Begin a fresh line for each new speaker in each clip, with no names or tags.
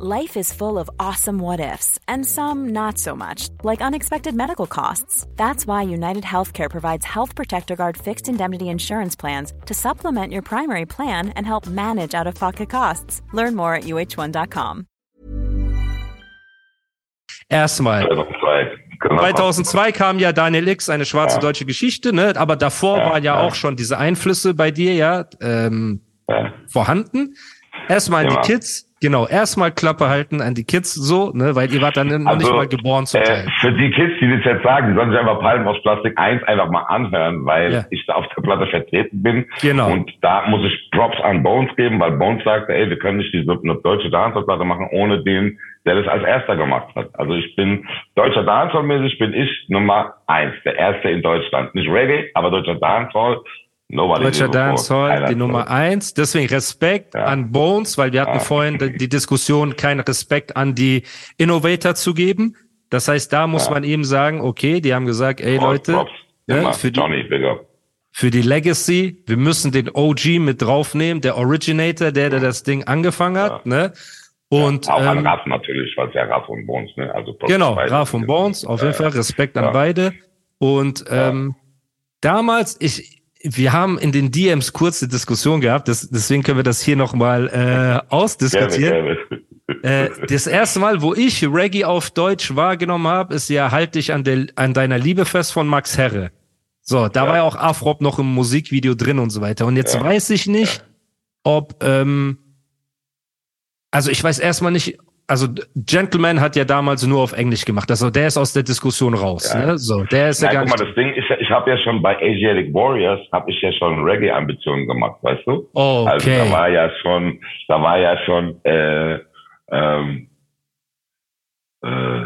Life is full of awesome what ifs, and some not so much, like unexpected medical costs. That's why United Healthcare provides Health Protector Guard fixed indemnity insurance plans to supplement your primary plan and help manage out of pocket costs. Learn more at uh1.com.
Erstmal. 2002 kam ja Daniel X, eine schwarze
Ja.
deutsche Geschichte, ne? aber davor
Ja,
waren ja,
ja.
auch schon diese Einflüsse bei dir ja ähm,
Ja.
vorhanden. Erstmal an
Ja.
die Kids, genau, erstmal Klappe halten an die Kids so, ne, weil ihr wart dann noch nicht
Also,
mal geboren zum
Äh,
Teil.
für die Kids, die das jetzt sagen, die sollen sich einfach Palmen aus Plastik 1 einfach mal anhören, weil
Ja.
ich da auf der Platte vertreten bin.
Genau.
Und da muss ich Props an Bones geben, weil Bones sagte, ey, wir können nicht diese eine deutsche Dancehall-Platte machen, ohne den, der das als erster gemacht hat. Also ich bin deutscher Dancehall-mäßig, bin ich Nummer eins, der erste in Deutschland. Nicht Reggae, aber deutscher Dancehall. Nobody
Deutscher. Dancehall, die. Nummer eins. Deswegen Respekt
Ja.
an Bones, weil wir hatten
Ja.
vorhin die, die Diskussion, keinen Respekt an die Innovator zu geben. Das heißt, da muss
Ja.
man eben sagen, okay, die haben gesagt, ey Leute,
Props.
ne, für die,
Johnny, up.
für die Legacy, wir müssen den OG mit draufnehmen, der Originator, der, der das Ding angefangen hat, ne? Und
Auch an
ähm,
Raff natürlich, weil es ja Raff und Bones, ne? Also Props
genau,
beide.
Raf und Bones, auf jeden Fall Respekt an
Ja.
beide. Und ähm, damals, ich, wir haben in den DMs kurze Diskussion gehabt, das, deswegen können wir das hier nochmal äh,
Gerne,
ausdiskutieren.
gerne.
Äh, das erste Mal, wo ich Reggae auf Deutsch wahrgenommen habe, ist ja Halt dich an, der, an deiner Liebe fest von Max Herre. So, da
Ja.
war ja auch Afrop noch im Musikvideo drin und so weiter. Und jetzt
Ja.
weiß ich nicht, ob, ähm, also ich weiß erstmal nicht, also Gentleman hat ja damals nur auf Englisch gemacht. Also der ist aus der Diskussion raus.
Ja.
Ne? So, der ist ja
Nein,
gar
guck mal, das Ding ist ja, ich habe ja schon bei Asiatic Warriors, habe ich ja schon Reggae-Ambitionen gemacht, weißt du?
Oh,
Also
okay.
da war ja schon, da war ja schon, äh, ähm, äh,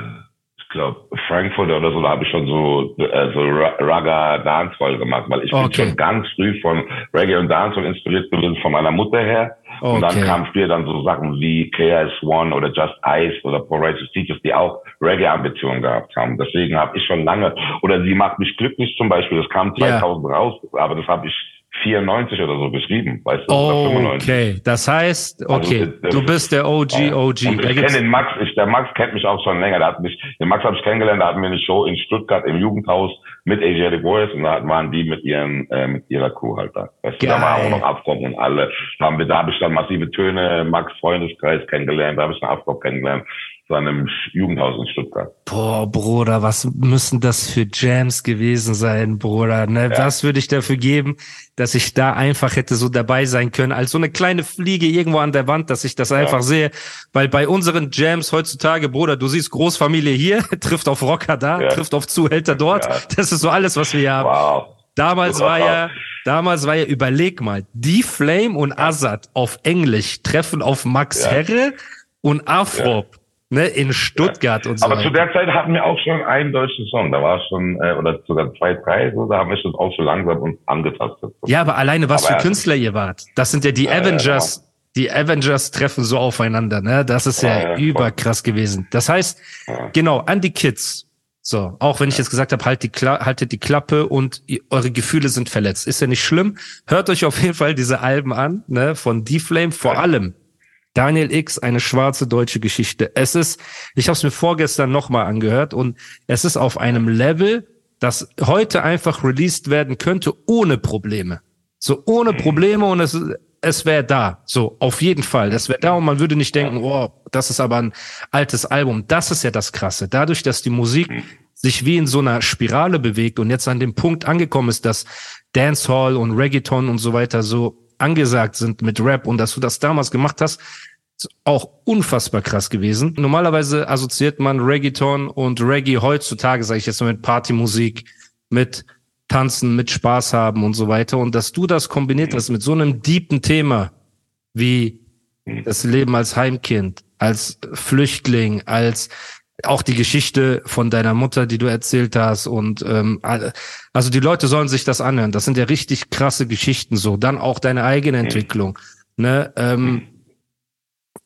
ich glaube Frankfurt oder so, da habe ich schon so, äh, so Ra- Raga Dancehall gemacht, weil ich
Okay.
bin schon ganz früh von Reggae und Dancehall inspiriert gewesen von meiner Mutter her. Und dann
Okay.
kamen später dann so Sachen wie KS1 oder Just Ice oder Righteous Teachers, die auch Reggae-Ambitionen gehabt haben. Deswegen habe ich schon lange, oder Sie macht mich glücklich zum Beispiel, das kam
Ja.
2000 raus, aber das habe ich 94 oder so geschrieben, weißt du?
Oh,
95.
okay. Das heißt, okay,
Also, das-
du bist der OG,
Ja.
OG.
Und ich kenne den Max, ich, der Max kennt mich auch schon länger. Der hat mich, den Max habe ich kennengelernt, da hatten wir eine Show in Stuttgart im Jugendhaus mit Asiatic Warriors und da waren die mit ihren, äh, mit ihrer Crew halt da. Weißt du, da war
Geil.
auch noch Afrop und alle. Da haben wir, da habe ich dann massive Töne, Max Freundeskreis kennengelernt, da habe ich einen Afrop kennengelernt. Zu einem Jugendhaus in Stuttgart.
Boah, Bruder, was müssen das für Jams gewesen sein, Bruder? Ne?
Ja.
Was würde ich dafür geben, dass ich da einfach hätte so dabei sein können, als so eine kleine Fliege irgendwo an der Wand, dass ich das einfach sehe. Weil bei unseren Jams heutzutage, Bruder, du siehst Großfamilie hier, trifft auf Rocker da,
Ja.
trifft auf Zuhälter dort.
Ja.
Das ist so alles, was wir hier haben.
Wow.
Damals war ja, damals war ja, überleg mal, die Flame und Azad auf Englisch treffen auf Max
Ja.
Herre und Afrop, ne, in Stuttgart und so
Aber zu der Zeit hatten wir auch schon einen deutschen Song. Da war schon, äh, oder sogar zwei, drei, so, da haben wir schon auch so langsam uns angetastet.
Ja, aber alleine was
Aber
für
ja.
Künstler ihr wart. Das sind ja die
Ja, ja,
Avengers. Die Avengers treffen so aufeinander, ne? Das ist ja,
Ja, ja,
überkrass gewesen. Das heißt,
Ja.
genau, an die Kids. So, auch wenn ich jetzt gesagt habe, halt die Kla haltet die Klappe und eure Gefühle sind verletzt. Ist ja nicht schlimm. Hört euch auf jeden Fall diese Alben an, ne, von D-Flame, vor
Ja.
allem. Daniel X, eine schwarze deutsche Geschichte. Es ist, ich habe es mir vorgestern nochmal angehört und es ist auf einem Level, das heute einfach released werden könnte ohne Probleme. So ohne Probleme und es, es wäre da. So, auf jeden Fall. Das wäre da und man würde nicht denken, oh, das ist aber ein altes Album. Das ist ja das Krasse. Dadurch, dass die Musik sich wie in so einer Spirale bewegt und jetzt an dem Punkt angekommen ist, dass Dancehall und Reggaeton und so weiter so angesagt sind mit Rap und dass du das damals gemacht hast, ist auch unfassbar krass gewesen. Normalerweise assoziiert man Reggaeton und Reggae heutzutage, sage ich jetzt mal, mit Partymusik, mit Tanzen, mit Spaß haben und so weiter. Und dass du das kombiniert hast mit so einem deepen Thema wie das Leben als Heimkind, als Flüchtling, als auch die Geschichte von deiner Mutter, die du erzählt hast und ähm, also die Leute sollen sich das anhören. Das sind ja richtig krasse Geschichten so. Dann auch deine eigene Entwicklung. Ne? Ähm,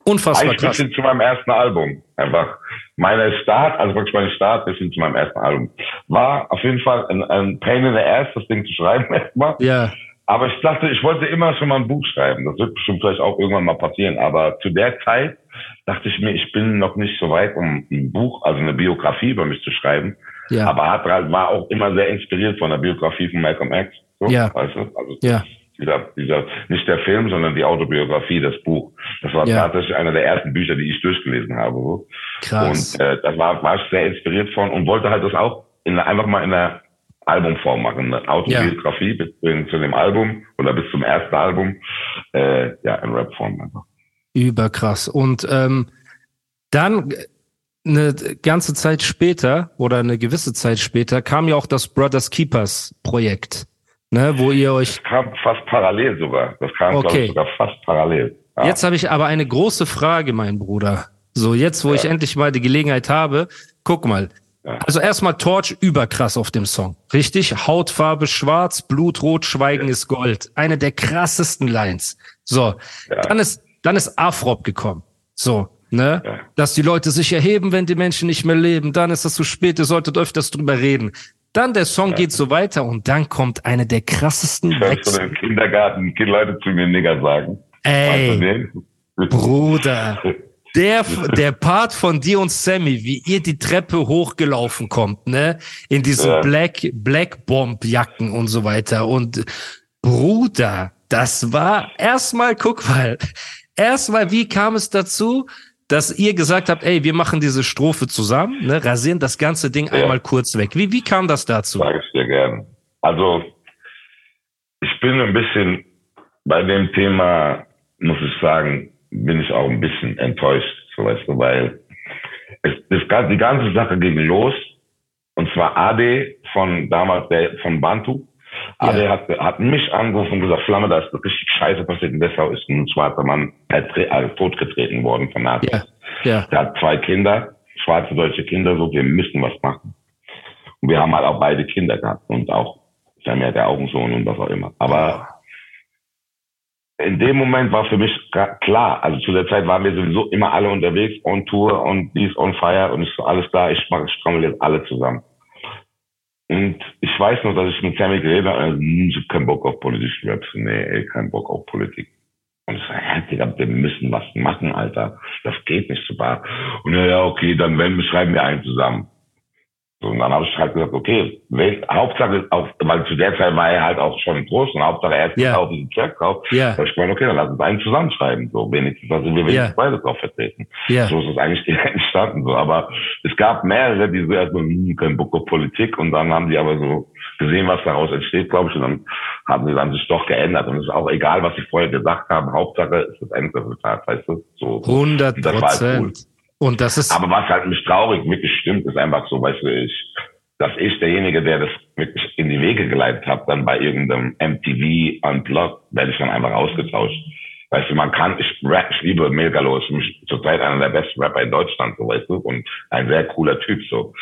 unfassbar
Eigentlich
krass.
bis hin zu meinem ersten Album. Einfach meine Start, also wirklich meine Start bis hin zu meinem ersten Album. War auf jeden Fall ein, ein Pain in the Ass, das Ding zu schreiben erstmal.
Ja,
Aber ich dachte, ich wollte immer schon mal ein Buch schreiben. Das wird bestimmt vielleicht auch irgendwann mal passieren. Aber zu der Zeit dachte ich mir, ich bin noch nicht so weit, um ein Buch, also eine Biografie über mich zu schreiben. Ja. Aber hat halt, war auch immer sehr inspiriert von der Biografie von Malcolm X. So,
ja.
Weißt du? Also
ja.
Dieser, dieser, nicht der Film, sondern die Autobiografie, das Buch. Das war ja. tatsächlich einer der ersten Bücher, die ich durchgelesen habe. So.
Krass.
Und äh, da war, war ich sehr inspiriert von und wollte halt das auch in, einfach mal in der Albumform machen. Eine Autobiografie ja. bis zu dem Album oder bis zum ersten Album. Äh, ja, in Rapform einfach.
Überkrass. Und ähm, dann eine ganze Zeit später oder eine gewisse Zeit später kam ja auch das Brothers Keepers Projekt, ne, wo ihr euch.
Das kam fast parallel sogar. Das kam okay. ich, sogar fast parallel.
Ja. Jetzt habe ich aber eine große Frage, mein Bruder. So, jetzt, wo ja. ich endlich mal die Gelegenheit habe, guck mal. Ja. Also erstmal Torch überkrass auf dem Song. Richtig? Hautfarbe schwarz, Blutrot, Schweigen ist Gold. Eine der krassesten Lines. So. Dann ist dann ist Afrop gekommen. So, ne? Ja. Dass die Leute sich erheben, wenn die Menschen nicht mehr leben. Dann ist das zu spät, ihr solltet öfters drüber reden. Dann der Song ja. geht so weiter und dann kommt eine der krassesten
Ich höre so im Kindergarten die Leute zu mir Nigger sagen.
Ey, Bruder. Der, der Part von dir und Sammy, wie ihr die Treppe hochgelaufen kommt, ne? In diesen ja. Black, Black Bomb Jacken und so weiter. Und Bruder, das war erstmal, guck mal, Erstmal, wie kam es dazu, dass ihr gesagt habt, ey, wir machen diese Strophe zusammen, ne, rasieren das ganze Ding ja. einmal kurz weg. Wie, wie kam das dazu?
Sag ich dir gern. Also, ich bin ein bisschen bei dem Thema, muss ich sagen, bin ich auch ein bisschen enttäuscht, so weißt du, weil es, das, die ganze Sache ging los, und zwar Ade von damals der, von Bantu, aber ja. er hat, hat mich angerufen und gesagt, Flamme, da ist richtig Scheiße passiert. In Dessau ist ein schwarzer Mann also totgetreten worden von Nazis. Ja. Ja. Der hat zwei Kinder, schwarze deutsche Kinder, so, wir müssen was machen. Und wir haben halt auch beide Kinder gehabt und auch, Sammy hat ja auch einen Sohn und was auch immer. Aber in dem Moment war für mich klar, also zu der Zeit waren wir sowieso immer alle unterwegs, on Tour und dies on fire und ist so alles da, ich mache, ich trommel jetzt alle zusammen. Und ich weiß noch, dass ich mit Sammy geredet habe, also, hm, ich habe keinen Bock auf politischen Raps. Nee, ey, keinen Bock auf Politik. Und ich sage, ja, Digga, wir müssen was machen, Alter. Das geht nicht so bar. Und ja, ja, okay, dann wenn, schreiben wir einen zusammen. Und dann habe ich halt gesagt, okay, wenn, Hauptsache, auch, weil zu der Zeit war er halt auch schon groß und Hauptsache er ist yeah. auf diesen Track drauf. Yeah. Da habe ich gemeint, okay, dann lass uns einen zusammenschreiben, so wenigstens, also wir wenigstens yeah. beide drauf vertreten. Yeah. So ist es eigentlich entstanden, so. Aber es gab mehrere, die so erstmal, hm, kein Bock auf Politik und dann haben die aber so gesehen, was daraus entsteht, glaube ich, und dann haben sie dann sich doch geändert und es ist auch egal, was sie vorher gesagt haben, Hauptsache ist das Endresultat, weißt du, so.
100 Prozent. Und das ist.
Aber was halt mich traurig wirklich ist einfach so, weißt du, ich, dass ich derjenige, der das wirklich in die Wege geleitet hat, dann bei irgendeinem MTV Unplugged, werde ich dann einfach ausgetauscht. Weißt du, man kann, ich, rap, ich liebe Melgalo, ist zurzeit einer der besten Rapper in Deutschland, so weißt du, und ein sehr cooler Typ, so.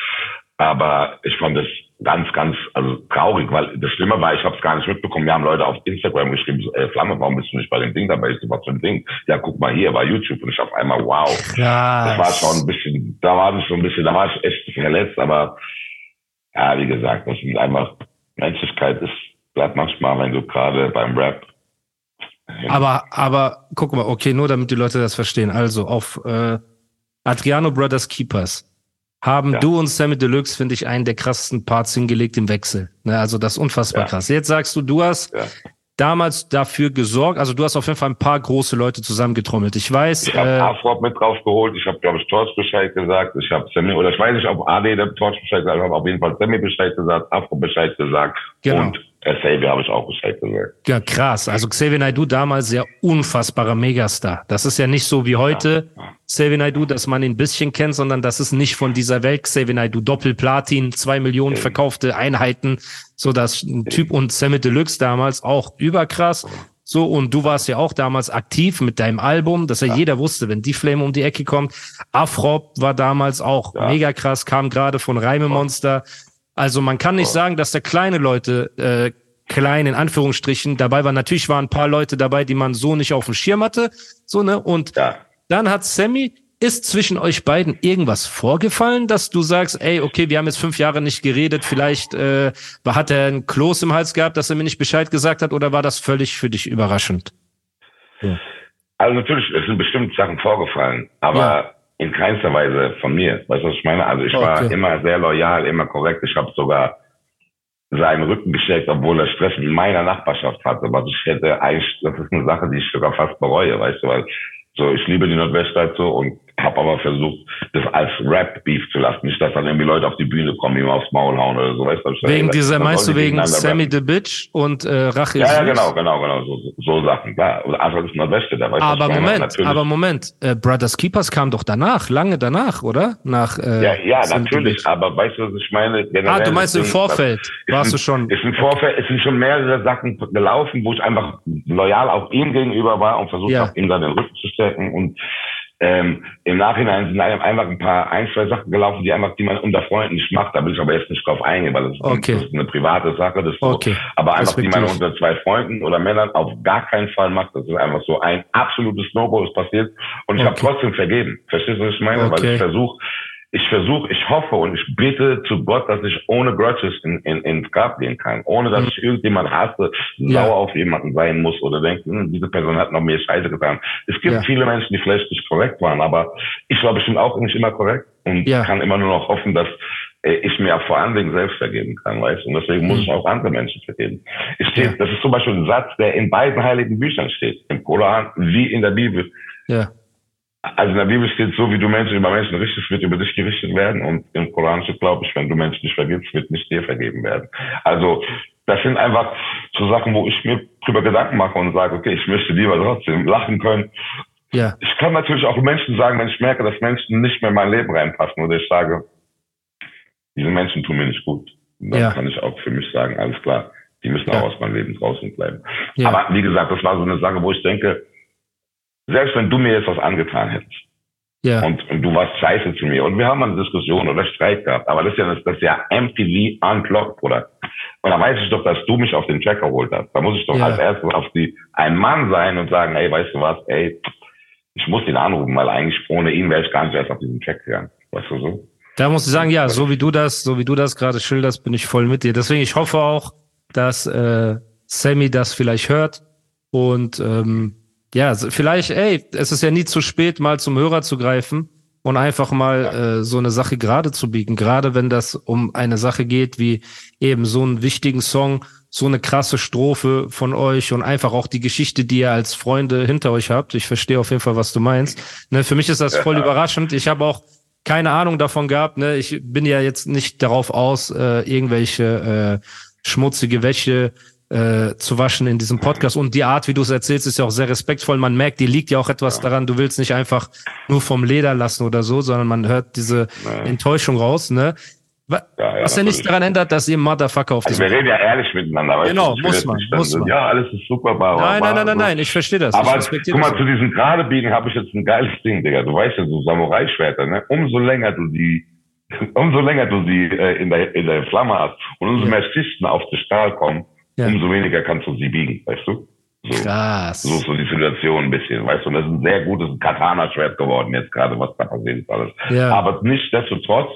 Aber ich fand es ganz, ganz also traurig, weil das Schlimme war, ich habe es gar nicht mitbekommen. Wir haben Leute auf Instagram geschrieben, so, ey, Flamme, warum bist du nicht bei dem Ding dabei? Ich so, was für ein Ding? Ja, guck mal hier, war YouTube und ich auf einmal, wow.
Krass.
Das war schon ein bisschen, da war ich schon ein bisschen, da war ich echt verletzt, aber ja, wie gesagt, das ist einfach, Menschlichkeit ist, bleibt manchmal, wenn du gerade beim Rap
aber, aber guck mal, okay, nur damit die Leute das verstehen. Also auf äh, Adriano Brothers Keepers haben ja. du und Sammy Deluxe, finde ich, einen der krassesten Parts hingelegt im Wechsel. Ne, also das ist unfassbar ja. krass. Jetzt sagst du, du hast ja. damals dafür gesorgt, also du hast auf jeden Fall ein paar große Leute zusammengetrommelt. Ich weiß.
Ich habe äh, Afrop mit draufgeholt, ich habe, glaube ich, Torch Bescheid gesagt, ich habe Sammy, oder ich weiß nicht, ob AD der Torch Bescheid gesagt, ich habe auf jeden Fall Sammy Bescheid gesagt, Afro Bescheid gesagt genau. und Xavier habe ich auch Bescheid gesagt.
Ja, krass. Also Xavier Naidoo damals sehr unfassbarer Megastar. Das ist ja nicht so wie heute ja. Xavier Naidoo, dass man ihn ein bisschen kennt, sondern das ist nicht von dieser Welt. Xavier Naidoo Doppelplatin, zwei Millionen verkaufte Einheiten, so dass ein Typ und Sammy Deluxe damals auch überkrass. So, und du warst ja auch damals aktiv mit deinem Album, dass ja, ja. jeder wusste, wenn die Flame um die Ecke kommt. Afrop war damals auch ja. mega krass, kam gerade von Reime Monster. Also man kann nicht sagen, dass da kleine Leute, äh, klein in Anführungsstrichen, dabei waren. Natürlich waren ein paar Leute dabei, die man so nicht auf dem Schirm hatte. So, ne? Und ja. dann hat Sammy, ist zwischen euch beiden irgendwas vorgefallen, dass du sagst, ey, okay, wir haben jetzt fünf Jahre nicht geredet, vielleicht äh, hat er einen Kloß im Hals gehabt, dass er mir nicht Bescheid gesagt hat, oder war das völlig für dich überraschend?
Ja. Also natürlich, es sind bestimmt Sachen vorgefallen, aber ja. In keinster Weise von mir. Weißt du, was ich meine? Also ich okay. war immer sehr loyal, immer korrekt. Ich habe sogar seinen Rücken gesteckt, obwohl er Stress in meiner Nachbarschaft hatte. Was ich hätte eigentlich, das ist eine Sache, die ich sogar fast bereue, weißt du, weil so, ich liebe die Nordweststadt so und habe aber versucht, das als Rap-Beef zu lassen. Nicht, dass dann irgendwie Leute auf die Bühne kommen, ihm aufs Maul hauen oder so. Weißt du,
wegen dieser, meinst du wegen Sammy the Bitch und äh, Rache
Ja, ja, genau, genau, genau. So, so Sachen. Klar, einfach ist Nordweste. Da, weißt
aber Moment, aber Moment. Äh, Brothers Keepers kam doch danach, lange danach, oder? Nach,
äh, ja, ja natürlich. Aber weißt du, was ich meine?
Generell ah, du meinst im Vorfeld. Warst du schon?
Ist im Vorfeld, es sind schon mehrere Sachen gelaufen, wo ich einfach loyal auch ihm gegenüber war und versucht ja. habe, ihm dann den Rücken zu stärken und ähm, Im Nachhinein sind einfach ein paar, ein, zwei Sachen gelaufen, die einfach, die man unter Freunden nicht macht. Da will ich aber jetzt nicht drauf eingehen, weil das, okay. das ist eine private Sache. Das so. okay. Aber einfach, die man unter zwei Freunden oder Männern auf gar keinen Fall macht. Das ist einfach so ein absolutes No-Go ist passiert. Und ich okay. habe trotzdem vergeben. Verstehst du, was ich meine? Weil ich versuche, ich versuche, ich hoffe und ich bitte zu Gott, dass ich ohne Grudges in, in, ins Grab gehen kann, ohne dass mhm. ich irgendjemand hasse, ja. sauer auf jemanden sein muss oder denke, hm, diese Person hat noch mehr Scheiße getan. Es gibt ja. viele Menschen, die vielleicht nicht korrekt waren, aber ich war bestimmt auch nicht immer korrekt und ja. kann immer nur noch hoffen, dass äh, ich mir vor allen Dingen selbst vergeben kann, weißt du? Und deswegen muss mhm. ich auch andere Menschen vergeben. Es steht, das ist zum Beispiel ein Satz, der in beiden heiligen Büchern steht, im Koran wie in der Bibel. Ja. Also in der Bibel steht so, wie du Menschen über Menschen richtest, wird über dich gerichtet werden. Und im Koran steht, glaube ich, wenn du Menschen nicht vergibst, wird nicht dir vergeben werden. Also das sind einfach so Sachen, wo ich mir drüber Gedanken mache und sage, okay, ich möchte lieber trotzdem lachen können. Ja. Ich kann natürlich auch Menschen sagen, wenn ich merke, dass Menschen nicht mehr in mein Leben reinpassen oder ich sage, diese Menschen tun mir nicht gut. Dann ja. kann ich auch für mich sagen, alles klar, die müssen ja. auch aus meinem Leben draußen bleiben. Ja. Aber wie gesagt, das war so eine Sache, wo ich denke, selbst wenn du mir jetzt was angetan hättest, ja. Und, und, du warst scheiße zu mir. Und wir haben eine Diskussion oder Streit gehabt. Aber das ist ja, das, das ist ja MTV unplugged, Bruder. Und da weiß ich doch, dass du mich auf den Track geholt hast. Da muss ich doch ja. als erstes auf die, ein Mann sein und sagen, ey, weißt du was, ey, ich muss ihn anrufen, weil eigentlich ohne ihn wäre ich gar nicht erst auf diesen Track gegangen. Weißt du so?
Da muss ich sagen, ja, so wie du das, so wie du das gerade schilderst, bin ich voll mit dir. Deswegen, ich hoffe auch, dass äh, Sammy das vielleicht hört und ähm, ja, vielleicht, ey, es ist ja nie zu spät, mal zum Hörer zu greifen und einfach mal äh, so eine Sache gerade zu biegen. Gerade wenn das um eine Sache geht, wie eben so einen wichtigen Song, so eine krasse Strophe von euch und einfach auch die Geschichte, die ihr als Freunde hinter euch habt. Ich verstehe auf jeden Fall, was du meinst. Ne, für mich ist das voll ja. überraschend. Ich habe auch keine Ahnung davon gehabt. Ne? Ich bin ja jetzt nicht darauf aus, äh, irgendwelche äh, schmutzige Wäsche äh, zu waschen in diesem Podcast. Und die Art, wie du es erzählst, ist ja auch sehr respektvoll. Man merkt, dir liegt ja auch etwas ja. daran. Du willst nicht einfach nur vom Leder lassen oder so, sondern man hört diese Nein. Enttäuschung raus. Ne? Ja, ja, Was ja nicht daran ändert, dass ihr Motherfucker auf
also Wir reden ja ehrlich miteinander.
Genau, muss man, muss man.
Ja, alles ist super. Bar,
nein, nein, nein, nein, nein, ich verstehe das.
Aber guck mal, zu diesem gerade biegen habe ich jetzt ein geiles Ding, Digga. Du weißt ja, so Samurai-Schwerter, ne? Umso länger du die, umso länger du sie äh, in, der, in der Flamme hast und umso mehr Schichten auf den Stahl kommen, ja. umso weniger kannst du sie biegen, weißt du? So,
Krass.
So, so die Situation ein bisschen, weißt du? Und das ist ein sehr gutes Katana-Schwert geworden jetzt gerade, was da passiert ist alles. Ja. Aber nichtsdestotrotz,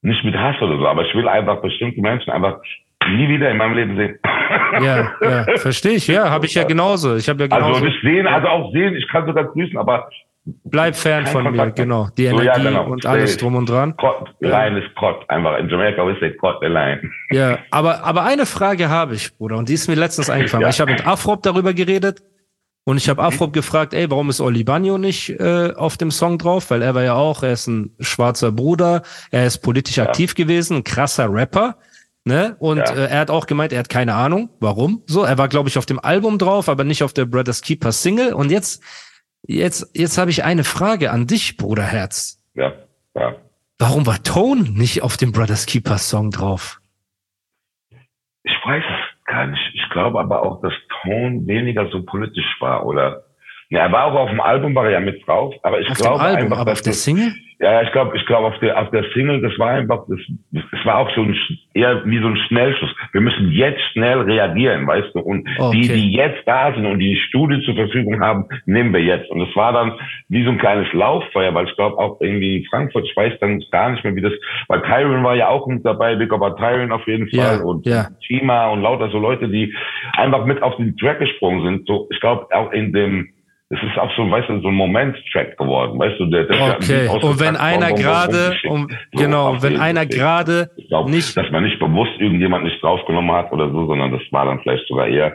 nicht mit Hass oder so, aber ich will einfach bestimmte Menschen einfach nie wieder in meinem Leben sehen.
Ja, ja, verstehe ich. Ja, habe ich ja genauso. Ich habe ja
genauso. Also nicht sehen, also auch sehen, ich kann sogar grüßen, aber
Bleib fern von Kontakt mir, genau. Die Energie so, ja, genau. und alles drum und dran.
Cod, line ist Cod, einfach. In Jamaica we say Cod the line.
Ja, aber, aber eine Frage habe ich, Bruder, und die ist mir letztens eingefallen. ja. Ich habe mit Afrop darüber geredet und ich habe mhm. Afrop gefragt, ey, warum ist Oli Banyo nicht äh, auf dem Song drauf? Weil er war ja auch, er ist ein schwarzer Bruder, er ist politisch ja. aktiv gewesen, ein krasser Rapper. Ne? Und ja. äh, er hat auch gemeint, er hat keine Ahnung, warum. So, er war, glaube ich, auf dem Album drauf, aber nicht auf der Brothers Keeper Single. Und jetzt Jetzt, jetzt habe ich eine Frage an dich, Bruderherz.
Ja, ja.
Warum war Tone nicht auf dem Brothers Keeper Song drauf?
Ich weiß es gar nicht. Ich glaube aber auch, dass Tone weniger so politisch war oder. Ja, er war auch auf dem Album, war er ja mit drauf, aber ich glaube einfach,
aber auf der Single?
Ja, ich glaube, ich glaube auf der auf der Single, das war einfach, das, das war auch so ein eher wie so ein Schnellschuss. Wir müssen jetzt schnell reagieren, weißt du? Und okay. die, die jetzt da sind und die, die Studie zur Verfügung haben, nehmen wir jetzt. Und es war dann wie so ein kleines Lauffeuer, weil ich glaube auch irgendwie in Frankfurt, ich weiß dann gar nicht mehr, wie das, weil Tyron war ja auch mit dabei, Big Up Tyron auf jeden Fall ja, und ja. Chima und lauter so Leute, die einfach mit auf den Track gesprungen sind. So, ich glaube auch in dem es ist auch so, weißt du, so ein Moment-Track geworden, weißt du, der,
der Okay, ja und wenn einer gerade, um, genau, so, wenn einer gerade nicht,
dass man nicht bewusst irgendjemand nicht draufgenommen hat oder so, sondern das war dann vielleicht sogar eher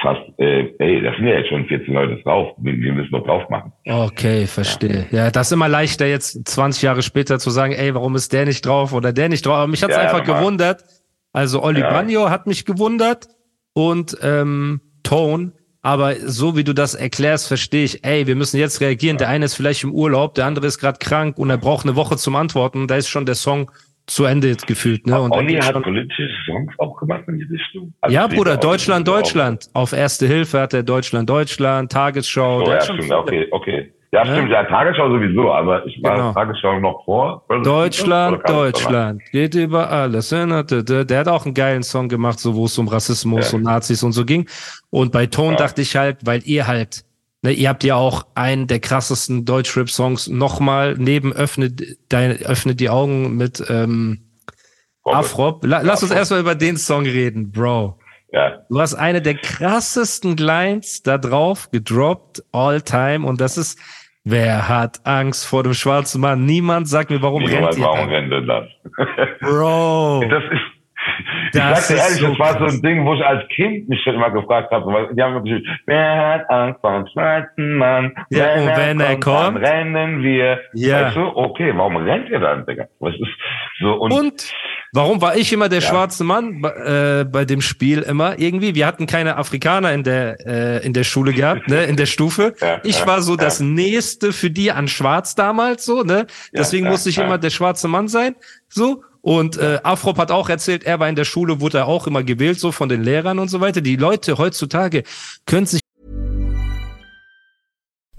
fast, äh, ey, das sind ja jetzt schon 14 Leute drauf, wir, müssen noch drauf machen.
Okay, verstehe. Ja. ja, das ist immer leichter jetzt 20 Jahre später zu sagen, ey, warum ist der nicht drauf oder der nicht drauf, aber mich hat's ja, einfach gewundert, also Oli. Bagno hat mich gewundert und ähm, Tone, aber so wie du das erklärst, verstehe ich, ey, wir müssen jetzt reagieren. Der eine ist vielleicht im Urlaub, der andere ist gerade krank und er braucht eine Woche zum Antworten. Da ist schon der Song zu Ende gefühlt. Ne? Und
Olli hat politische Songs auch gemacht in die Richtung.
Also ja, Bruder, Deutschland, Deutschland. Auf Erste Hilfe hat er Deutschland, Deutschland, Tagesschau.
So, ja, stimmt, okay, okay. Ja, stimmt, ja, Tagesschau sowieso, aber ich war genau. Tagesschau noch vor.
Deutschland, Deutschland, geht über alles. Ne? Der hat auch einen geilen Song gemacht, so wo es um Rassismus ja. und Nazis und so ging. Und bei Ton ja. dachte ich halt, weil ihr halt, ne, ihr habt ja auch einen der krassesten Deutschrap-Songs nochmal neben öffnet, dein, öffnet die Augen mit ähm, Afrop. La, lass uns erstmal über den Song reden, Bro. Ja. Du hast eine der krassesten Lines da drauf gedroppt, all time. Und das ist, Wer hat Angst vor dem schwarzen Mann? Niemand sagt mir, warum Niemand, rennt ihr
Warum rennt das?
Bro.
Das ist, ich das sag dir ehrlich, so das war so ein Ding, wo ich als Kind mich schon immer gefragt habe, weil die haben gesagt, wer hat Angst vor dem schwarzen Mann?
Ja, wenn und wenn er kommt,
kommt rennen wir. Ja. Weißt du, okay, warum rennt ihr dann, Digga? Was ist so
und, und Warum war ich immer der ja. schwarze Mann äh, bei dem Spiel immer irgendwie? Wir hatten keine Afrikaner in der äh, in der Schule gehabt, ne, in der Stufe. Ja, ich ja, war so das nächste für die an Schwarz damals so, ne? Deswegen musste ich immer der schwarze Mann sein, so. Und äh, Afrop hat auch erzählt, er war in der Schule, wurde er auch immer gewählt, so von den Lehrern und so weiter. Die Leute heutzutage können sich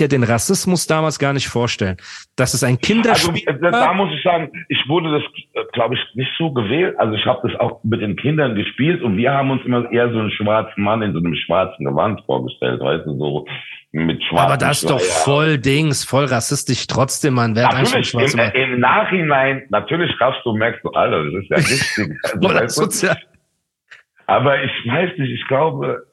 Ja den Rassismus damals gar nicht vorstellen. Das ist ein Kinderspiel.
Also, da, muss ich sagen, ich wurde das, glaube ich, nicht so gewählt. Also ich habe das auch mit den Kindern gespielt und wir haben uns immer eher so einen schwarzen Mann in so einem schwarzen Gewand vorgestellt, weißt du, so mit schwarzen
Aber das ist doch voll Dings, voll rassistisch trotzdem, man. Wer
natürlich, im, im, Nachhinein, natürlich raffst du, merkst du, Alter, das ist ja richtig. also, weißt du, aber ich weiß nicht, ich glaube,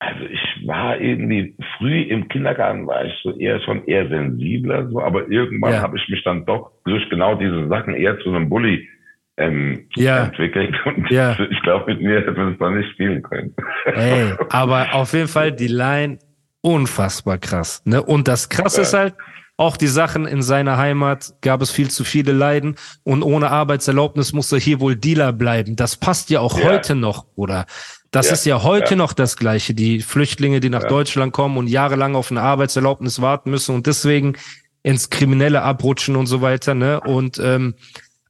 also ich war irgendwie früh im Kindergarten war ich so eher schon eher sensibler so, aber irgendwann ja. habe ich mich dann doch durch genau diese Sachen eher zu einem Bully ähm, ja. entwickelt und ja. ich glaube mit mir hätte man es dann nicht spielen können.
Ey, aber auf jeden Fall die Line unfassbar krass, ne? Und das krasse ist halt auch die Sachen in seiner Heimat gab es viel zu viele Leiden und ohne Arbeitserlaubnis muss er hier wohl Dealer bleiben. Das passt ja auch ja. heute noch, oder? Das ja, ist ja heute ja. noch das Gleiche. Die Flüchtlinge, die nach. Deutschland kommen und jahrelang auf eine Arbeitserlaubnis warten müssen und deswegen ins Kriminelle abrutschen und so weiter. Ne? Und ähm,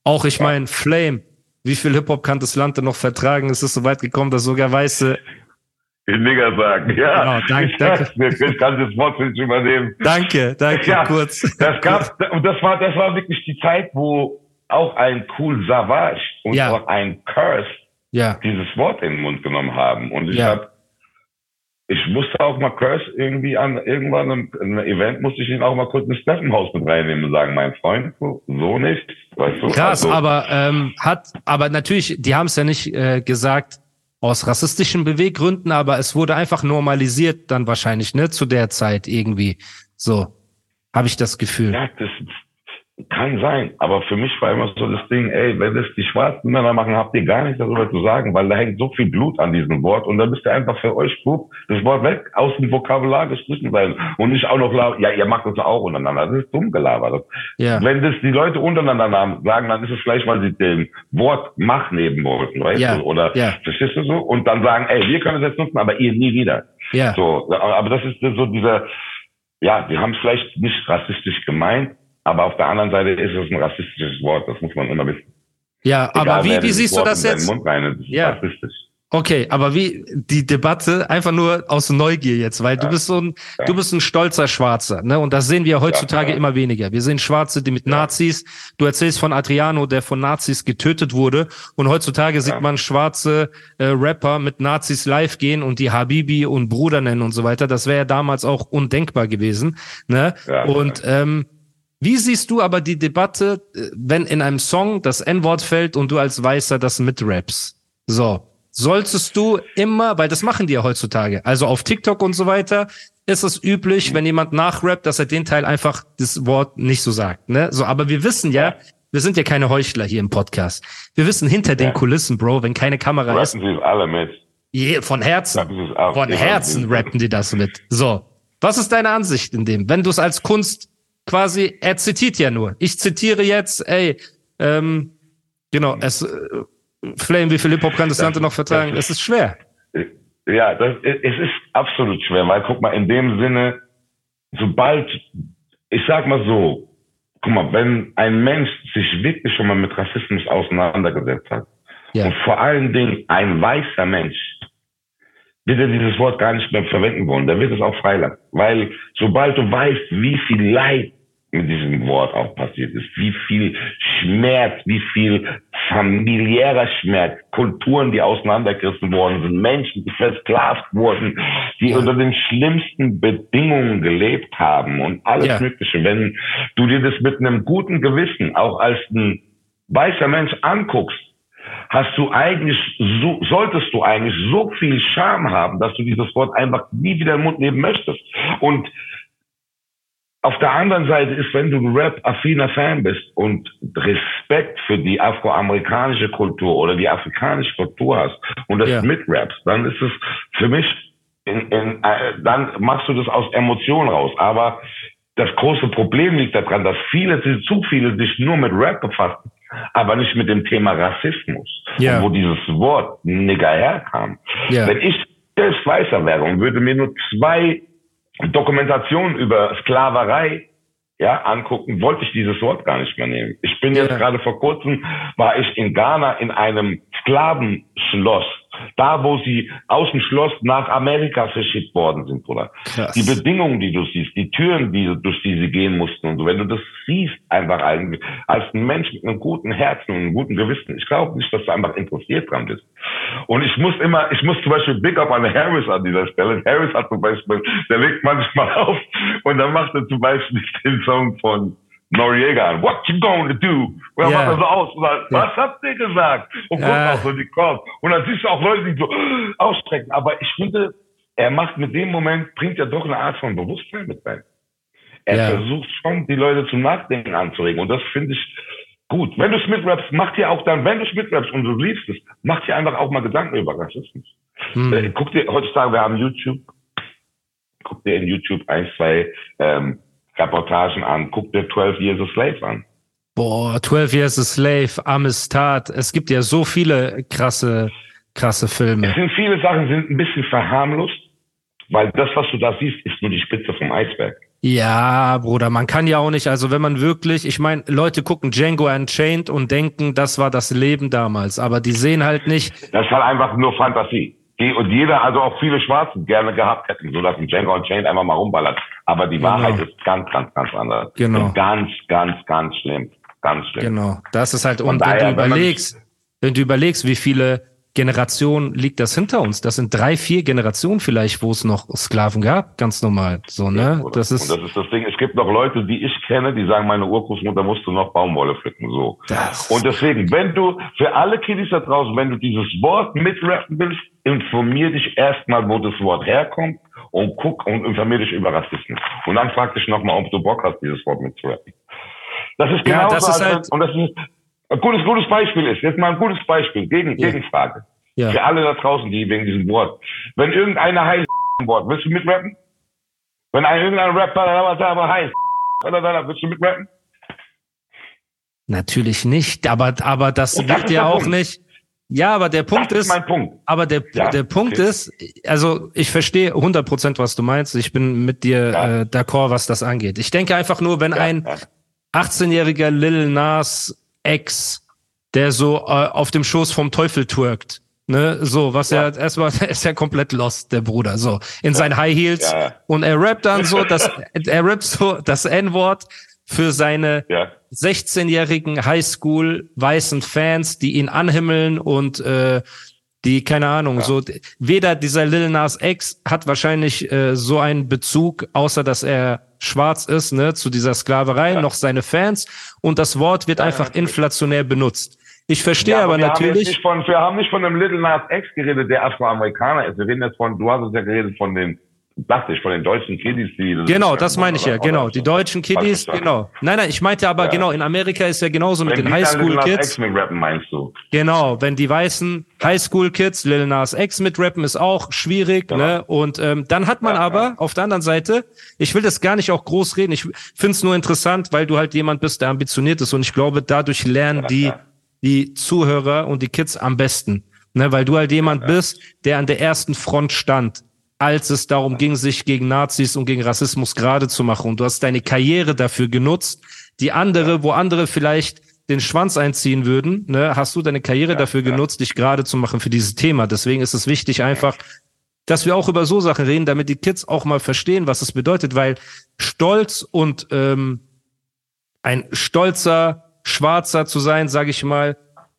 auch, ich meine, Flame, wie viel Hip-Hop kann das Land denn noch vertragen? Es ist so weit gekommen, dass sogar Weiße
den Nigger sagen. Ja, genau,
danke, danke.
Ich kann das Wort nicht übernehmen.
Danke, danke, ja, kurz.
Das gab, und das war, das war wirklich die Zeit, wo auch ein Cool Savage und ja. auch ein Curse ja. dieses Wort in den Mund genommen haben. Und ich ja. habe, ich musste auch mal Curse irgendwie an irgendwann im, im Event musste ich ihn auch mal kurz ins Steffenhaus mit reinnehmen und sagen, mein Freund, so, so nicht. Weißt du?
Krass, also, aber ähm, hat, aber natürlich, die haben es ja nicht äh, gesagt aus rassistischen Beweggründen, aber es wurde einfach normalisiert dann wahrscheinlich, ne, zu der Zeit irgendwie. So, habe ich das Gefühl.
Ja, das, Kann sein, aber für mich war immer so das Ding, ey, wenn das die schwarzen Männer machen, habt ihr gar nichts darüber zu sagen, weil da hängt so viel Blut an diesem Wort und dann müsst ihr einfach für euch, Bub, das Wort weg, aus dem Vokabular gestrichen sein und nicht auch noch, ja, ihr macht das auch untereinander, das ist dumm gelabert. Ja. Wenn das die Leute untereinander sagen, dann ist es vielleicht, weil sie den Wort Macht nehmen wollten, weißt ja. du, oder, ja. verstehst du so? Und dann sagen, ey, wir können es jetzt nutzen, aber ihr nie wieder. Ja. So, aber das ist so dieser, ja, die haben es vielleicht nicht rassistisch gemeint, aber auf der anderen Seite ist es ein rassistisches Wort, das muss man immer wissen.
Ja, Egal, aber wie, wie siehst du das jetzt?
Rein, das ja. rassistisch.
Okay, aber wie die Debatte einfach nur aus Neugier jetzt, weil ja. du bist so ein, ja. du bist ein stolzer Schwarzer, ne? Und das sehen wir heutzutage ja, immer weniger. Wir sehen Schwarze, die mit Nazis. Du erzählst von Adriano, der von Nazis getötet wurde, und heutzutage sieht man schwarze äh, Rapper mit Nazis live gehen und die Habibi und Bruder nennen und so weiter. Das wäre ja damals auch undenkbar gewesen, ne? und ähm, wie siehst du aber die Debatte, äh, wenn in einem Song das N-Wort fällt und du als Weißer das mitraps? So. Solltest du immer, weil das machen die ja heutzutage, also auf TikTok und so weiter, ist es üblich, wenn jemand nachrappt, dass er den Teil einfach das Wort nicht so sagt, ne? So, aber wir wissen ja, wir sind ja keine Heuchler hier im Podcast. Wir wissen hinter den Kulissen, Bro, wenn keine Kamera rappen ist.
Rappen sie alle mit.
Je, von Herzen. Von Herzen rappen die das mit. So. Was ist deine Ansicht in dem? Wenn du es als Kunst quasi, er zitiert ja nur. Ich zitiere jetzt, ey, ähm, genau, es, äh, Flame, wie viel Hip-Hop kann das, Land noch vertragen? Es ist schwer.
Ja, das, es ist absolut schwer, weil guck mal, in dem Sinne, sobald, ich sag mal so, guck mal, wenn ein Mensch sich wirklich schon mal mit Rassismus auseinandergesetzt hat, ja. und vor allen Dingen ein weißer Mensch, wird er dieses Wort gar nicht mehr verwenden wollen. Der wird es auch freilassen. Weil sobald du weißt, wie viel Leid mit diesem Wort auch passiert ist, wie viel Schmerz, wie viel familiärer Schmerz, Kulturen, die auseinandergerissen worden sind, Menschen, die versklavt wurden, die unter den schlimmsten Bedingungen gelebt haben und alles ja. Mögliche. Wenn du dir das mit einem guten Gewissen auch als ein weißer Mensch anguckst, hast du eigentlich so, solltest du eigentlich so viel Scham haben, dass du dieses Wort einfach nie wieder im Mund nehmen möchtest. Und auf der anderen Seite ist, wenn du ein Rap-affiner Fan bist und Respekt für die afroamerikanische Kultur oder die afrikanische Kultur hast und das ja. mitrappst, dann ist es für mich, in, in, äh, dann machst du das aus Emotionen raus. Aber das große Problem liegt daran, dass viele, zu viele sich nur mit Rap befassen, aber nicht mit dem Thema Rassismus, ja. wo dieses Wort Nigger herkam. Ja. Wenn ich selbst Weißer wäre und würde mir nur zwei Dokumentation über Sklaverei ja, angucken, wollte ich dieses Wort gar nicht mehr nehmen. Ich bin jetzt gerade vor kurzem, war ich in Ghana in einem Sklavenschloss da, wo sie aus dem Schloss nach Amerika verschickt worden sind, Bruder. Krass. Die Bedingungen, die du siehst, die Türen, die, durch die sie gehen mussten und so, wenn du das siehst, einfach eigentlich, als ein Mensch mit einem guten Herzen und einem guten Gewissen, ich glaube nicht, dass du einfach interessiert dran bist. Und ich muss immer, ich muss zum Beispiel Big Up an Harris an dieser Stelle. Harris hat zum Beispiel, der legt manchmal auf und dann macht er zum Beispiel den Song von Noriega an. What you going to do? Und dann yeah. macht er so aus und sagt, was habt ihr gesagt? Und guckt yeah. auch so die Kopf. Und dann siehst du auch Leute, die so ausstrecken. Aber ich finde, er macht mit dem Moment, bringt er doch eine Art von Bewusstsein mit rein. Er yeah. versucht schon, die Leute zum Nachdenken anzuregen. Und das finde ich gut. Wenn du es mitrappst, mach dir auch dann, wenn du es mitrappst und du liebst es, mach dir einfach auch mal Gedanken über Rassismus. Hm. Äh, guck dir, heutzutage, wir haben YouTube. Guck dir in YouTube ein, zwei, ähm, Reportagen an. Guck dir 12 Years a Slave an.
Boah, 12 Years a Slave, Amistad. Es gibt ja so viele krasse, krasse Filme.
Es sind viele Sachen, sind ein bisschen verharmlost, weil das, was du da siehst, ist nur die Spitze vom Eisberg.
Ja, Bruder, man kann ja auch nicht, also wenn man wirklich, ich meine, Leute gucken Django Unchained und denken, das war das Leben damals, aber die sehen halt nicht.
Das ist halt einfach nur Fantasie die und jeder, also auch viele Schwarzen gerne gehabt hätten, so dass ein Django Unchained einfach mal rumballert. Aber die genau. Wahrheit ist ganz, ganz, ganz anders. Genau. Und ganz, ganz, ganz schlimm. Ganz schlimm.
Genau. Das ist halt, und daher, wenn du überlegst, wenn, wenn du überlegst, wie viele Generationen liegt das hinter uns. Das sind drei, vier Generationen vielleicht, wo es noch Sklaven gab, ganz normal. So, ne?
Ja, das ist. Und das ist das Ding. Es gibt noch Leute, die ich kenne, die sagen, meine Urgroßmutter musste noch Baumwolle pflücken, so. Das und deswegen, wenn du, für alle Kiddies da draußen, wenn du dieses Wort mitrappen willst, informier dich erstmal, wo das Wort herkommt und guck und informier dich über Rassismus. Und dann frag dich nochmal, ob du Bock hast, dieses Wort mitzurappen. Das ist
Ja,
genau
das
so,
ist halt-
und das ist ein gutes, gutes Beispiel ist, jetzt mal ein gutes Beispiel, gegen,
Ja.
Gegenfrage.
Ja.
Für alle da draußen, die wegen diesem Wort. Wenn irgendeiner heißt Wort, willst du mitrappen? Wenn ein irgendein Rapper aber heißt, willst du mitrappen?
Natürlich nicht, aber, aber das
ist
ja auch
Punkt.
nicht. Ja, aber der Punkt
das ist
ist,
mein Punkt.
aber der,
Ja,
der Punkt
okay.
ist, also ich verstehe 100 Prozent, was du meinst. Ich bin mit dir
Ja.
äh, d'accord, was das angeht. Ich denke einfach nur, wenn
Ja,
ein
ja.
18-jähriger Lil Nas Ex, der so äh, auf dem Schoß vom Teufel twerkt, ne, so, was
Ja.
er erstmal, er ist ja komplett lost, der Bruder, so, in seinen High Heels
Ja,
und er rappt dann so, das, er rappt so das N-Wort für seine
Ja.
16-jährigen Highschool weißen Fans, die ihn anhimmeln und äh, die keine Ahnung, so weder dieser Lil Nas X hat wahrscheinlich äh, so einen Bezug, außer dass er schwarz ist, ne, zu dieser Sklaverei, noch seine Fans und das Wort wird einfach
natürlich.
inflationär benutzt. Ich verstehe
Ja,
aber
wir Haben
natürlich,
nicht von, wir haben nicht von einem Little Nas X geredet, der Afroamerikaner ist. Wir reden jetzt von, du hast uns ja geredet von den, ich, von den deutschen Kiddies, die.
Genau, das meine ich ja, genau. Die deutschen Kiddies, genau. Nein, nein, ich meinte aber
Ja.
genau, in Amerika ist ja genauso mit
Wenn
den
die dann Lil Nas. X mit rappen, meinst du?
Genau, wenn die weißen Highschool-Kids Lil Nas X mitrappen, ist auch schwierig.
Genau.
Ne? Und ähm, dann hat man
Ja,
aber
ja.
auf der anderen Seite, ich will das gar nicht auch groß reden, ich finde es nur interessant, weil du halt jemand bist, der ambitioniert ist und ich glaube, dadurch lernen die, die Zuhörer und die Kids am besten. Ne? Weil du halt jemand bist, der an der ersten Front stand als es darum ging, sich gegen Nazis und gegen Rassismus gerade zu machen. Und du hast deine Karriere dafür genutzt, die andere, wo andere vielleicht den Schwanz einziehen würden, ne, hast du deine Karriere dafür genutzt, dich gerade zu machen für dieses Thema. Deswegen ist es wichtig einfach, dass wir auch über so Sachen reden, damit die Kids auch mal verstehen, was es bedeutet, weil Stolz und ähm, ein stolzer Schwarzer zu sein, sage ich mal,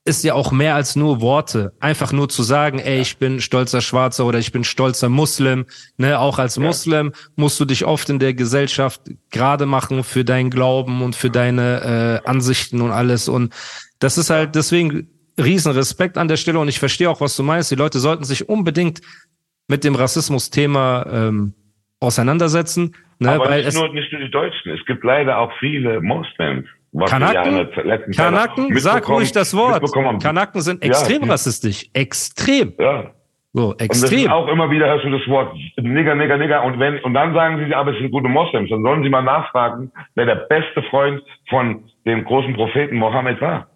ist ja auch mehr als nur Worte. Einfach nur zu sagen, ey, ich bin stolzer Schwarzer oder ich bin stolzer Muslim. Ne, auch als Muslim musst du dich oft in der Gesellschaft gerade machen für deinen Glauben und für deine äh, Ansichten und alles. Und das ist halt deswegen riesen Respekt an der Stelle. Und ich verstehe auch, was du meinst. Die Leute sollten sich unbedingt mit dem Rassismus-Thema ähm, auseinandersetzen. Ne,
Aber
weil
nicht
es,
nur, nicht nur die Deutschen. Es gibt leider auch viele Moslems. Wir ja
Kanaken? Kanaken, sag ruhig das Wort. Kanaken sind
Ja,
extrem
die-
rassistisch. Extrem.
Ja.
So,
Und
extrem.
auch immer wieder hörst du das Wort Nigger, Nigger, Nigger. Und wenn, und dann sagen sie, aber es sind gute Moslems. Dann sollen sie mal nachfragen, wer der beste Freund von dem großen Propheten Mohammed war.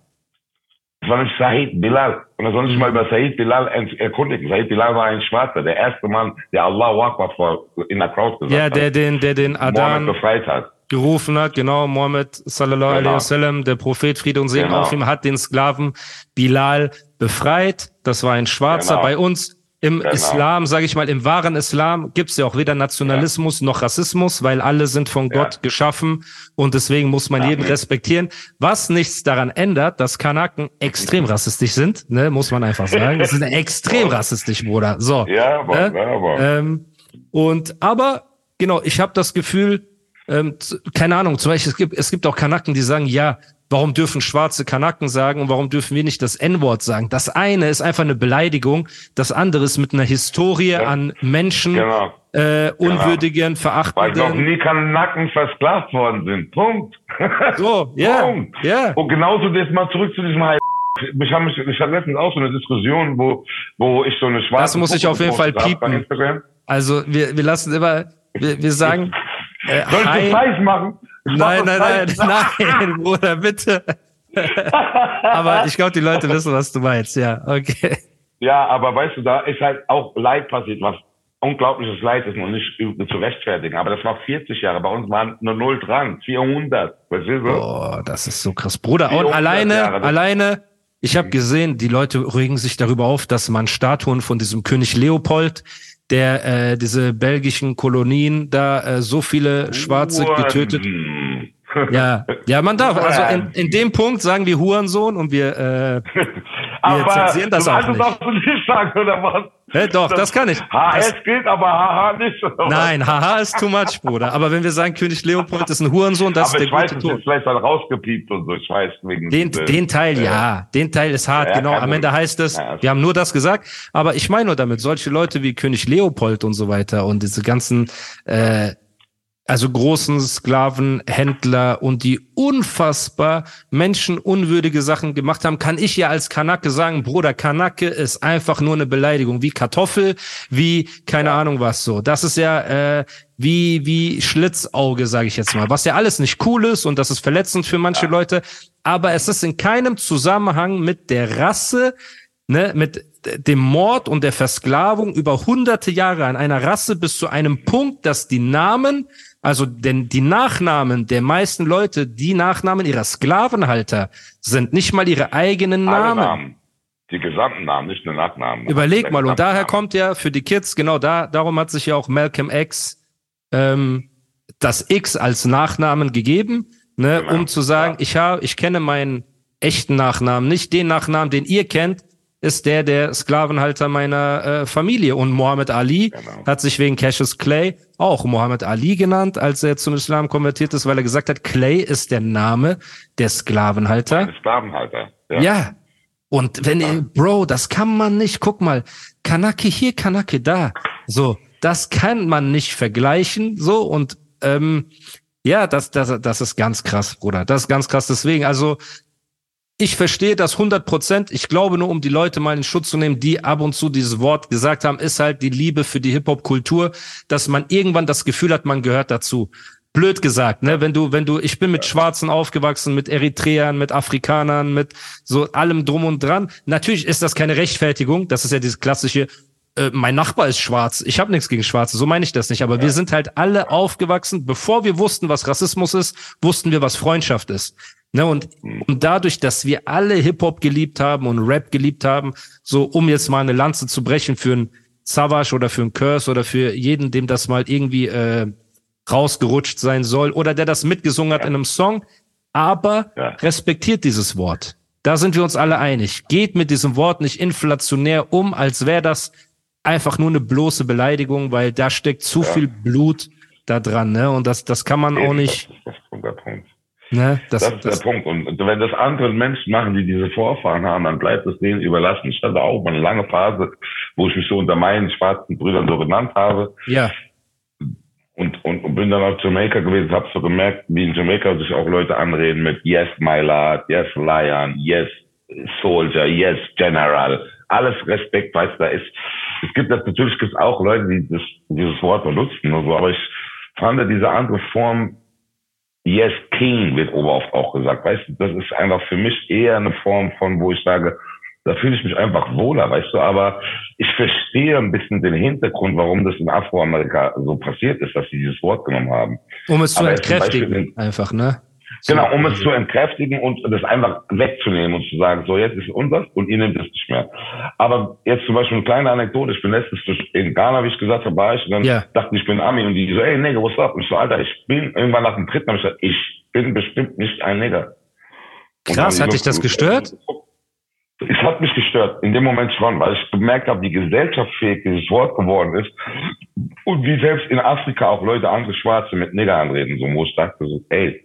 Das war nicht Said Bilal. Und dann sollen sie sich mal über Said Bilal erkundigen. Said Bilal war ein Schwarzer, der erste Mann, der Allahu Akbar vor, in der Crowd gesagt
Ja,
hat.
der den, der den
Mohammed
Adan
befreit hat.
Gerufen hat, genau, Mohammed sallallahu
Genau.
alaihi wasallam, der Prophet Friede und Segen
Genau.
auf ihm, hat den Sklaven Bilal befreit. Das war ein Schwarzer.
Genau.
Bei uns im
Genau.
Islam, sage ich mal, im wahren Islam gibt's ja auch weder Nationalismus noch Rassismus, weil alle sind von
Ja.
Gott geschaffen und deswegen muss man
Ja.
jeden respektieren. Was nichts daran ändert, dass Kanaken extrem rassistisch sind, ne, muss man einfach sagen. Das sind extrem rassistisch, Bruder. So.
Ja, aber,
Ne?
ja, aber.
Ähm, und aber genau, ich habe das Gefühl, ähm, keine Ahnung, zum Beispiel es gibt es gibt auch Kanaken, die sagen, ja, warum dürfen schwarze Kanaken sagen und warum dürfen wir nicht das N-Wort sagen? Das eine ist einfach eine Beleidigung, das andere ist mit einer Historie an Menschen
Genau.
äh, unwürdigen,
Weil noch
verachtenden.
nie Kanaken versklavt worden sind. Punkt.
So, ja,
Punkt.
ja.
Und genauso jetzt mal zurück zu diesem Heil. Ich habe mich, ich hatte letztens auch so eine Diskussion, wo, wo ich so eine schwarze.
Das muss ich auf jeden Fall piepen. Also wir, wir lassen immer, wir, wir sagen, äh,
Soll ich
hi.
das Zeichen machen? Ich mach
Nein,
das
nein, nein,
Zeichen.
nein, Bruder, bitte. Aber ich glaube, die Leute wissen, was du meinst. Ja, okay.
Ja, aber weißt du, da ist halt auch Leid passiert, was unglaubliches Leid ist und nicht zu rechtfertigen. Aber das war 40 Jahre. Bei uns waren nur null dran. 400. Weißt du? so?
Oh, das ist so krass. Bruder, und
400
alleine,
Jahre,
alleine, ich habe gesehen, die Leute regen sich darüber auf, dass man Statuen von diesem König Leopold, der äh, diese belgischen Kolonien da äh, so viele Schwarze getötet. Ja, ja, man darf. Also in, in dem Punkt sagen wir Hurensohn und wir äh,
aber
zensieren das auch nicht.
du nicht sagen, oder was?
Hä, doch, das kann ich.
HS
Das,
gilt, aber HH nicht.
Nein, haha ist too much, Bruder. Aber wenn wir sagen, König Leopold ist ein Hurensohn, das
aber
ist
ich
der
weiß,
gute
das
Tod.
ist vielleicht dann rausgepiept und so. Ich weiß, wegen
Den,
äh,
den Teil, ja. Den Teil ist hart,
Ja,
genau. Am Ende heißt es,
Ja,
wir haben nur das gesagt. Aber ich meine nur damit, solche Leute wie König Leopold und so weiter und diese ganzen, äh, also großen Sklavenhändler und die unfassbar menschenunwürdige Sachen gemacht haben, kann ich ja als Kanake sagen, Bruder, Kanake ist einfach nur eine Beleidigung, wie Kartoffel, wie keine Ahnung was so. Das ist ja äh, wie wie Schlitzauge, sage ich jetzt mal, was ja alles nicht cool ist und das ist verletzend für manche Leute, aber es ist in keinem Zusammenhang mit der Rasse, ne, mit dem Mord und der Versklavung über hunderte Jahre an einer Rasse bis zu einem Punkt, dass die Namen also denn die Nachnamen der meisten Leute, die Nachnamen ihrer Sklavenhalter sind nicht mal ihre eigenen Namen. Namen.
Die gesamten Namen, nicht nur Nachnamen.
Überleg mal, und daher kommt ja für die Kids, genau da, darum hat sich ja auch Malcolm X ähm, das X als Nachnamen gegeben, ne, genau. um zu sagen, ja. ich habe, ich kenne meinen echten Nachnamen, nicht den Nachnamen, den ihr kennt, ist der der Sklavenhalter meiner äh, Familie. Und Muhammad Ali genau. hat sich wegen Cassius Clay auch Muhammad Ali genannt, als er zum Islam konvertiert ist, weil er gesagt hat, Clay ist der Name der Sklavenhalter.
Der Sklavenhalter.
Ja. ja. Und wenn, ja. Bro, das kann man nicht. Guck mal, Kanake hier, Kanake da. So, das kann man nicht vergleichen. So und ähm, ja, das, das, das ist ganz krass, Bruder. Das ist ganz krass. Deswegen, also ich verstehe das 100 Prozent. Ich glaube nur, um die Leute mal in Schutz zu nehmen, die ab und zu dieses Wort gesagt haben, ist halt die Liebe für die Hip-Hop-Kultur, dass man irgendwann das Gefühl hat, man gehört dazu. Blöd gesagt, ne? Wenn du, wenn du, ich bin mit Schwarzen aufgewachsen, mit Eritreern, mit Afrikanern, mit so allem drum und dran. Natürlich ist das keine Rechtfertigung. Das ist ja dieses klassische, äh, mein Nachbar ist schwarz. Ich habe nichts gegen Schwarze, so meine ich das nicht. Aber ja. wir sind halt alle aufgewachsen, bevor wir wussten, was Rassismus ist, wussten wir, was Freundschaft ist. Ne, und, mhm. und dadurch, dass wir alle Hip-Hop geliebt haben und Rap geliebt haben, so um jetzt mal eine Lanze zu brechen für einen Savage oder für einen Curse oder für jeden, dem das mal irgendwie äh, rausgerutscht sein soll oder der das mitgesungen hat ja. in einem Song, aber ja. respektiert dieses Wort. Da sind wir uns alle einig. Geht mit diesem Wort nicht inflationär um, als wäre das einfach nur eine bloße Beleidigung, weil da steckt zu ja. viel Blut da dran, ne? Und das, das kann man auch nicht. Das ist der Punkt.
Ne, das, das ist das, der Punkt. Und wenn das andere Menschen machen, die diese Vorfahren haben, dann bleibt es denen überlassen. Ich hatte auch mal eine lange Phase, wo ich mich so unter meinen schwarzen Brüdern so genannt habe.
Ja.
Und, und, und bin dann auf Jamaica gewesen, habe so gemerkt, wie in Jamaica sich auch Leute anreden mit Yes, my lord, Yes, Lion, Yes, Soldier, Yes, General. Alles Respekt, weißt du, da ist, es gibt das, natürlich gibt es auch Leute, die das, dieses Wort benutzen und so, aber ich fand diese andere Form Yes King wird oft auch gesagt. Weißt du, das ist einfach für mich eher eine Form von, wo ich sage, da fühle ich mich einfach wohler, weißt du, aber ich verstehe ein bisschen den Hintergrund, warum das in Afroamerika so passiert ist, dass sie dieses Wort genommen haben.
Um es zu entkräftigen, einfach, ne?
Genau, um es zu entkräftigen und das einfach wegzunehmen und zu sagen, so jetzt ist es unser und ihr nehmt es nicht mehr. Aber jetzt zum Beispiel eine kleine Anekdote, ich bin letztens in Ghana, wie ich gesagt habe, war ich und dann yeah. dachte ich, ich bin Ami und die so, ey Nigger, what's up? Und ich so, Alter, ich bin irgendwann nach dem dritten habe ich gesagt, ich bin bestimmt nicht ein Nigger.
Krass, hat dich das gestört?
Es hat mich gestört, in dem Moment schon, weil ich gemerkt habe, wie gesellschaftsfähig dieses Wort geworden ist und wie selbst in Afrika auch Leute andere Schwarze mit Nigger anreden, so wo ich dachte so, ey,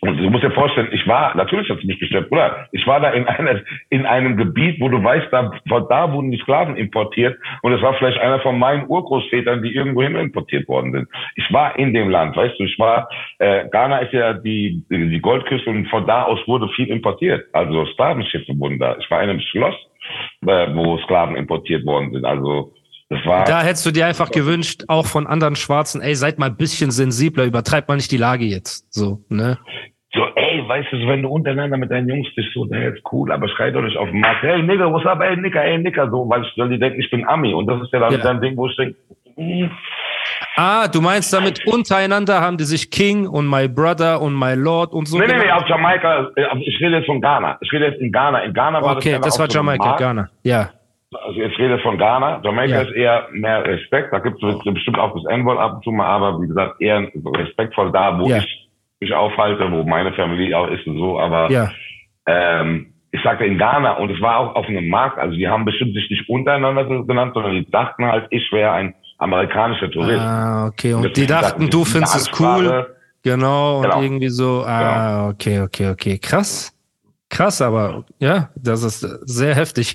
und du musst dir vorstellen, ich war, natürlich hat es mich gestört, Bruder, ich war da in, einer, in einem Gebiet, wo du weißt, da, da wurden die Sklaven importiert und es war vielleicht einer von meinen Urgroßvätern, die irgendwo hin importiert worden sind. Ich war in dem Land, weißt du, ich war, äh, Ghana ist ja die, die Goldküste und von da aus wurde viel importiert. Also Sklavenschiffe wurden da. Ich war in einem Schloss, äh, wo Sklaven importiert worden sind. Also
da hättest du dir einfach gewünscht, auch von anderen Schwarzen, ey, seid mal ein bisschen sensibler, übertreibt mal nicht die Lage jetzt. So, ne?
So, ey, weißt du, wenn du untereinander mit deinen Jungs bist, so, der ist cool, aber schreit doch nicht auf den Markt, hey Nigger, what's up, ey Nigger, ey Nigger, so, weil ich, weil die denken, ich bin Ami und das ist ja dann ja. dein Ding, wo ich denke,
mm. Ah, du meinst damit untereinander haben die sich King und My Brother und My Lord und so.
Nee, nee, nee, auf Jamaika, äh, ich rede jetzt von Ghana. Ich rede jetzt in Ghana. In Ghana
war okay, das Okay, das war Jamaika, Ghana, ja.
Also jetzt rede von Ghana. Jamaika ja. ist eher mehr Respekt. Da gibt es bestimmt auch das N-Wort ab und zu mal, aber wie gesagt, eher respektvoll da, wo ja. ich mich aufhalte, wo meine Familie auch ist und so. Aber
ja.
ähm, ich sagte in Ghana und es war auch auf einem Markt. Also die haben bestimmt sich nicht untereinander genannt, sondern die dachten halt, ich wäre ein amerikanischer Tourist.
Ah, okay. Und, und die dachten, du findest es cool. Genau, genau, und irgendwie so, ah, genau. okay, okay, okay. Krass. Krass, aber ja, das ist sehr heftig.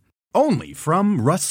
Only from Rust